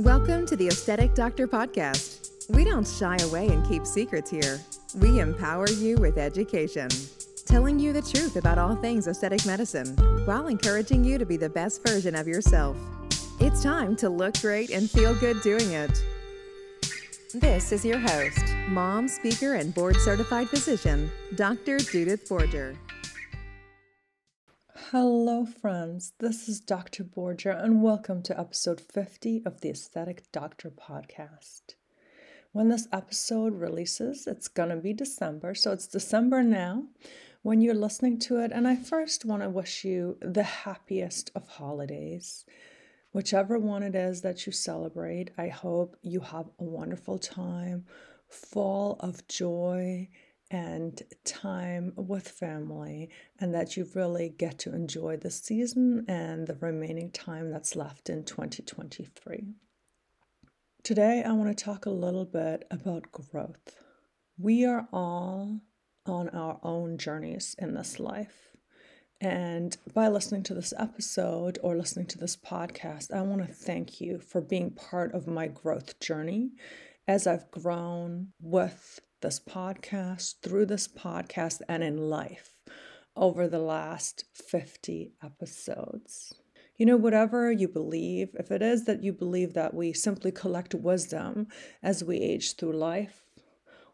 Welcome to the Aesthetic Doctor Podcast. We don't shy away and keep secrets here. We empower you with education, telling you the truth about all things aesthetic medicine while encouraging you to be the best version of yourself. It's time to look great and feel good doing it. This is your host, mom, speaker, and board certified physician, Dr. Judith Borger. Hello, friends. This is Dr. Borger, and welcome to episode 50 of the Aesthetic Doctor podcast. When this episode releases, it's going to be December. So it's December now when you're listening to it. And I first want to wish you the happiest of holidays. Whichever one it is that you celebrate, I hope you have a wonderful time full of joy and time with family, and that you really get to enjoy the season and the remaining time that's left in 2023. Today, I want to talk a little bit about growth. We are all on our own journeys in this life. And by listening to this episode or listening to this podcast, I want to thank you for being part of my growth journey as I've grown with this podcast, through this podcast, and in life over the last 50 episodes. You know, whatever you believe, if it is that you believe that we simply collect wisdom as we age through life,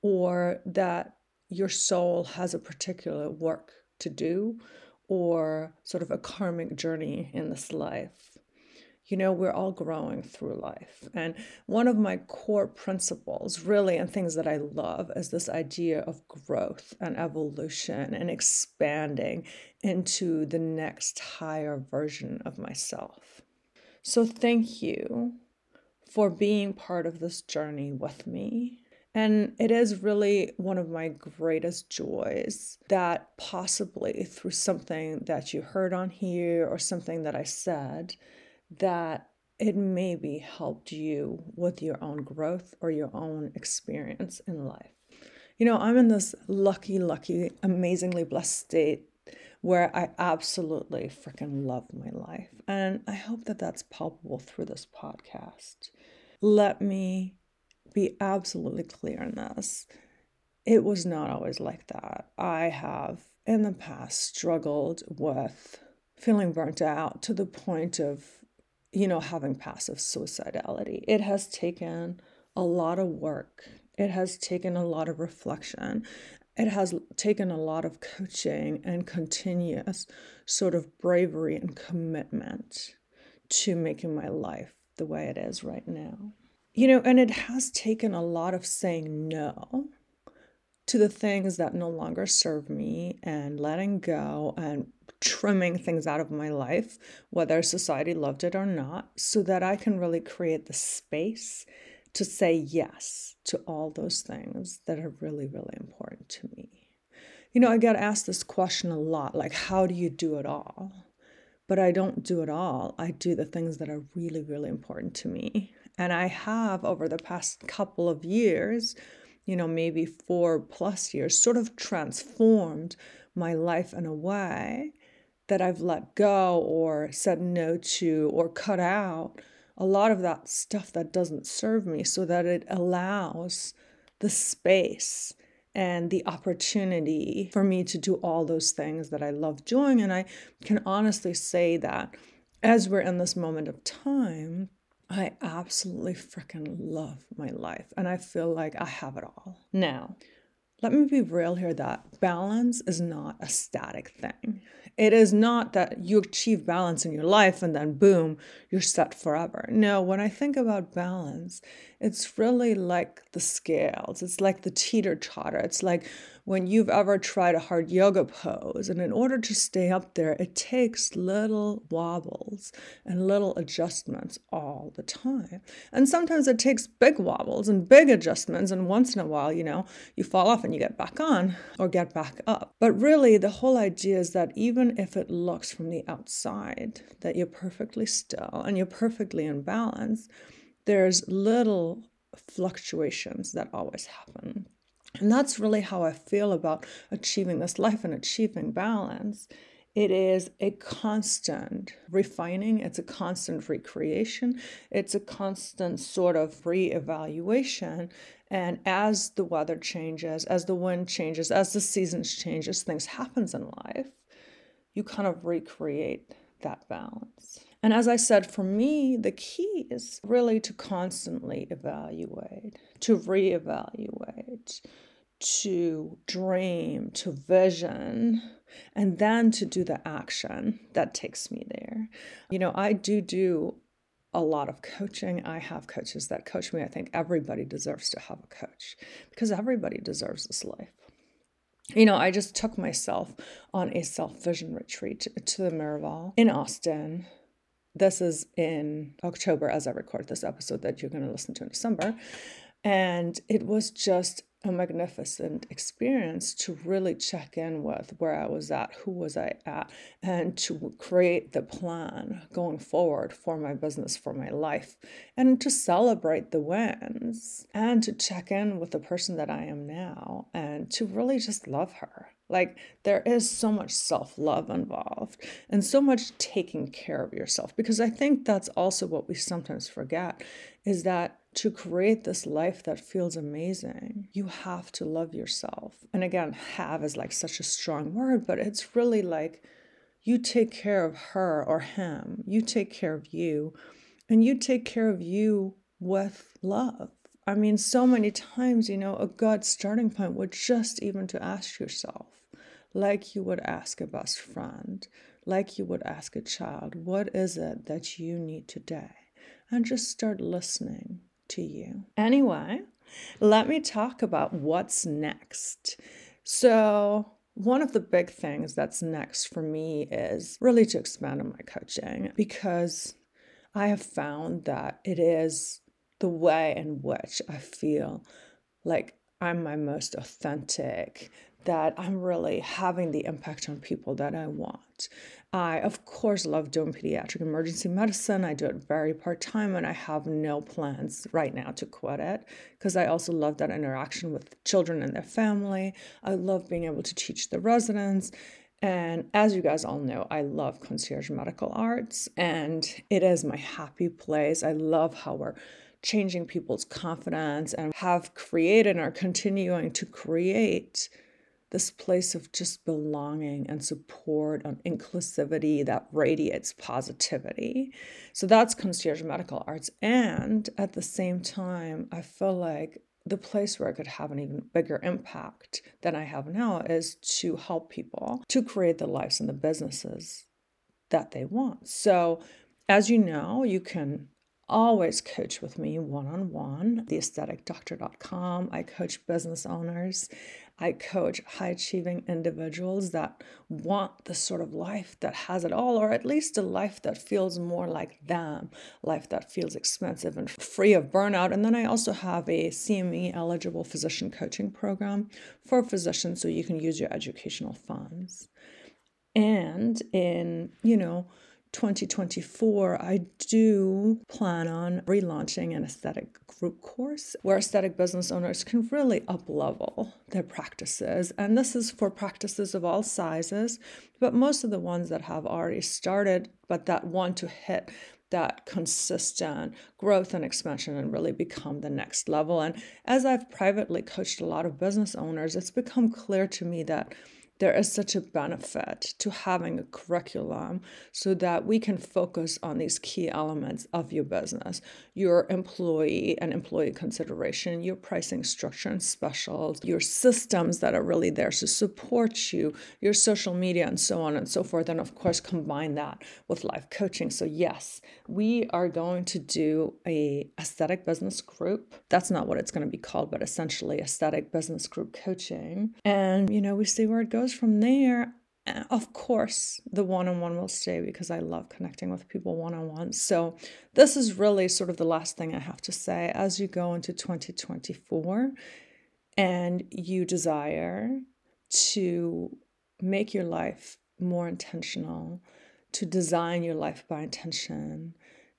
or that your soul has a particular work to do, or sort of a karmic journey in this life, you know, we're all growing through life. And one of my core principles, really, and things that I love, is this idea of growth and evolution and expanding into the next higher version of myself. So, thank you for being part of this journey with me. And it is really one of my greatest joys that possibly through something that you heard on here or something that I said, that it maybe helped you with your own growth or your own experience in life. You know, I'm in this lucky, lucky, amazingly blessed state where I absolutely freaking love my life. And I hope that that's palpable through this podcast. Let me be absolutely clear on this. It was not always like that. I have in the past struggled with feeling burnt out to the point of you know, having passive suicidality. It has taken a lot of work, it has taken a lot of reflection, it has taken a lot of coaching and continuous sort of bravery and commitment to making my life the way it is right now. You know, and it has taken a lot of saying no to the things that no longer serve me and letting go and trimming things out of my life, whether society loved it or not, so that I can really create the space to say yes to all those things that are really, really important to me. You know, I get asked this question a lot like, how do you do it all? But I don't do it all. I do the things that are really, really important to me. And I have over the past couple of years, you know, maybe four plus years, sort of transformed my life in a way that I've let go or said no to or cut out a lot of that stuff that doesn't serve me so that it allows the space and the opportunity for me to do all those things that I love doing. And I can honestly say that as we're in this moment of time, I absolutely freaking love my life and I feel like I have it all. Now, let me be real here that balance is not a static thing. It is not that you achieve balance in your life and then boom, you're set forever. No, when I think about balance, it's really like the scales. It's like the teeter totter. It's like when you've ever tried a hard yoga pose, and in order to stay up there, it takes little wobbles and little adjustments all the time. And sometimes it takes big wobbles and big adjustments, and once in a while, you know, you fall off and you get back on or get back up. But really, the whole idea is that even if it looks from the outside that you're perfectly still and you're perfectly in balance, there's little fluctuations that always happen. And that's really how I feel about achieving this life and achieving balance it is a constant refining, it's a constant recreation, it's a constant sort of reevaluation. And as the weather changes, as the wind changes, as the seasons changes, things happens in life, you kind of recreate that balance. And as I said, for me, the key is really to constantly evaluate, to reevaluate, to dream, to vision, and then to do the action that takes me there. You know, I do do a lot of coaching. I have coaches that coach me. I think everybody deserves to have a coach because everybody deserves this life. You know, I just took myself on a self vision retreat to the Miraval in Austin. This is in October as I record this episode that you're going to listen to in December. And it was just a magnificent experience to really check in with where I was at, who was I at, and to create the plan going forward for my business, for my life, and to celebrate the wins and to check in with the person that I am now and to really just love her. Like, there is so much self love involved and so much taking care of yourself because I think that's also what we sometimes forget is that to create this life that feels amazing, you have to love yourself. And again, have is like such a strong word, but it's really like you take care of her or him, you take care of you, and you take care of you with love. I mean, so many times, you know, a good starting point would just even to ask yourself, like you would ask a best friend, like you would ask a child, what is it that you need today? And just start listening to you. Anyway, let me talk about what's next. So, one of the big things that's next for me is really to expand on my coaching because I have found that it is the way in which I feel like I'm my most authentic, that I'm really having the impact on people that I want. I, of course, love doing pediatric emergency medicine. I do it very part time, and I have no plans right now to quit it because I also love that interaction with children and their family. I love being able to teach the residents. And as you guys all know, I love concierge medical arts, and it is my happy place. I love how we're changing people's confidence and have created and are continuing to create this place of just belonging and support and inclusivity that radiates positivity. So that's concierge medical arts. And at the same time, I feel like the place where I could have an even bigger impact than I have now is to help people to create the lives and the businesses that they want. So, as you know, you can always coach with me one on one, theaestheticdoctor.com. I coach business owners. I coach high achieving individuals that want the sort of life that has it all, or at least a life that feels more like them, life that feels expensive and free of burnout. And then I also have a CME eligible physician coaching program for physicians so you can use your educational funds. And in, you know, 2024, I do plan on relaunching an aesthetic group course where aesthetic business owners can really up level their practices. And this is for practices of all sizes, but most of the ones that have already started, but that want to hit that consistent growth and expansion and really become the next level. And as I've privately coached a lot of business owners, it's become clear to me that there is such a benefit to having a curriculum so that we can focus on these key elements of your business your employee and employee consideration, your pricing structure and specials, your systems that are really there to support you, your social media, and so on and so forth. And of course, combine that with life coaching. So, yes, we are going to do a aesthetic business group. That's not what it's going to be called, but essentially aesthetic business group coaching. And, you know, we see where it goes from there of course, the one on one will stay because I love connecting with people one on one. So, this is really sort of the last thing I have to say as you go into 2024 and you desire to make your life more intentional, to design your life by intention,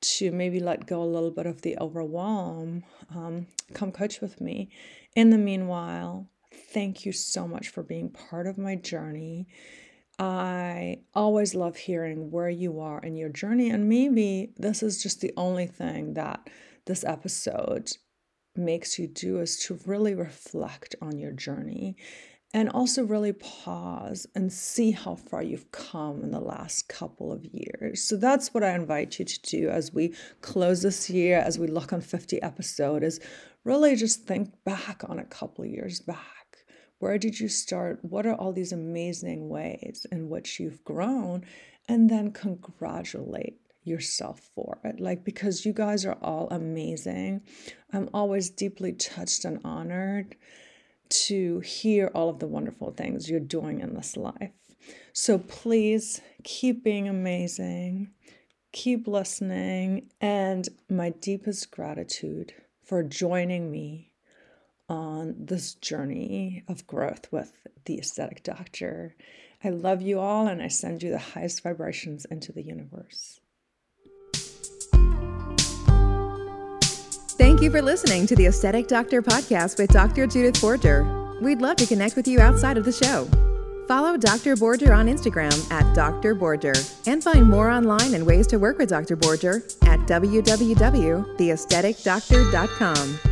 to maybe let go a little bit of the overwhelm, um, come coach with me. In the meanwhile, thank you so much for being part of my journey. I always love hearing where you are in your journey. And maybe this is just the only thing that this episode makes you do is to really reflect on your journey and also really pause and see how far you've come in the last couple of years. So that's what I invite you to do as we close this year, as we look on 50 episode is really just think back on a couple years back. Where did you start? What are all these amazing ways in which you've grown? And then congratulate yourself for it. Like, because you guys are all amazing. I'm always deeply touched and honored to hear all of the wonderful things you're doing in this life. So please keep being amazing, keep listening, and my deepest gratitude for joining me on this journey of growth with the aesthetic doctor. I love you all and I send you the highest vibrations into the universe. Thank you for listening to the Aesthetic Doctor podcast with Dr. Judith Borger. We'd love to connect with you outside of the show. Follow Dr. Borger on Instagram at Dr. Borger and find more online and ways to work with Dr. Borger at www.theaestheticdoctor.com.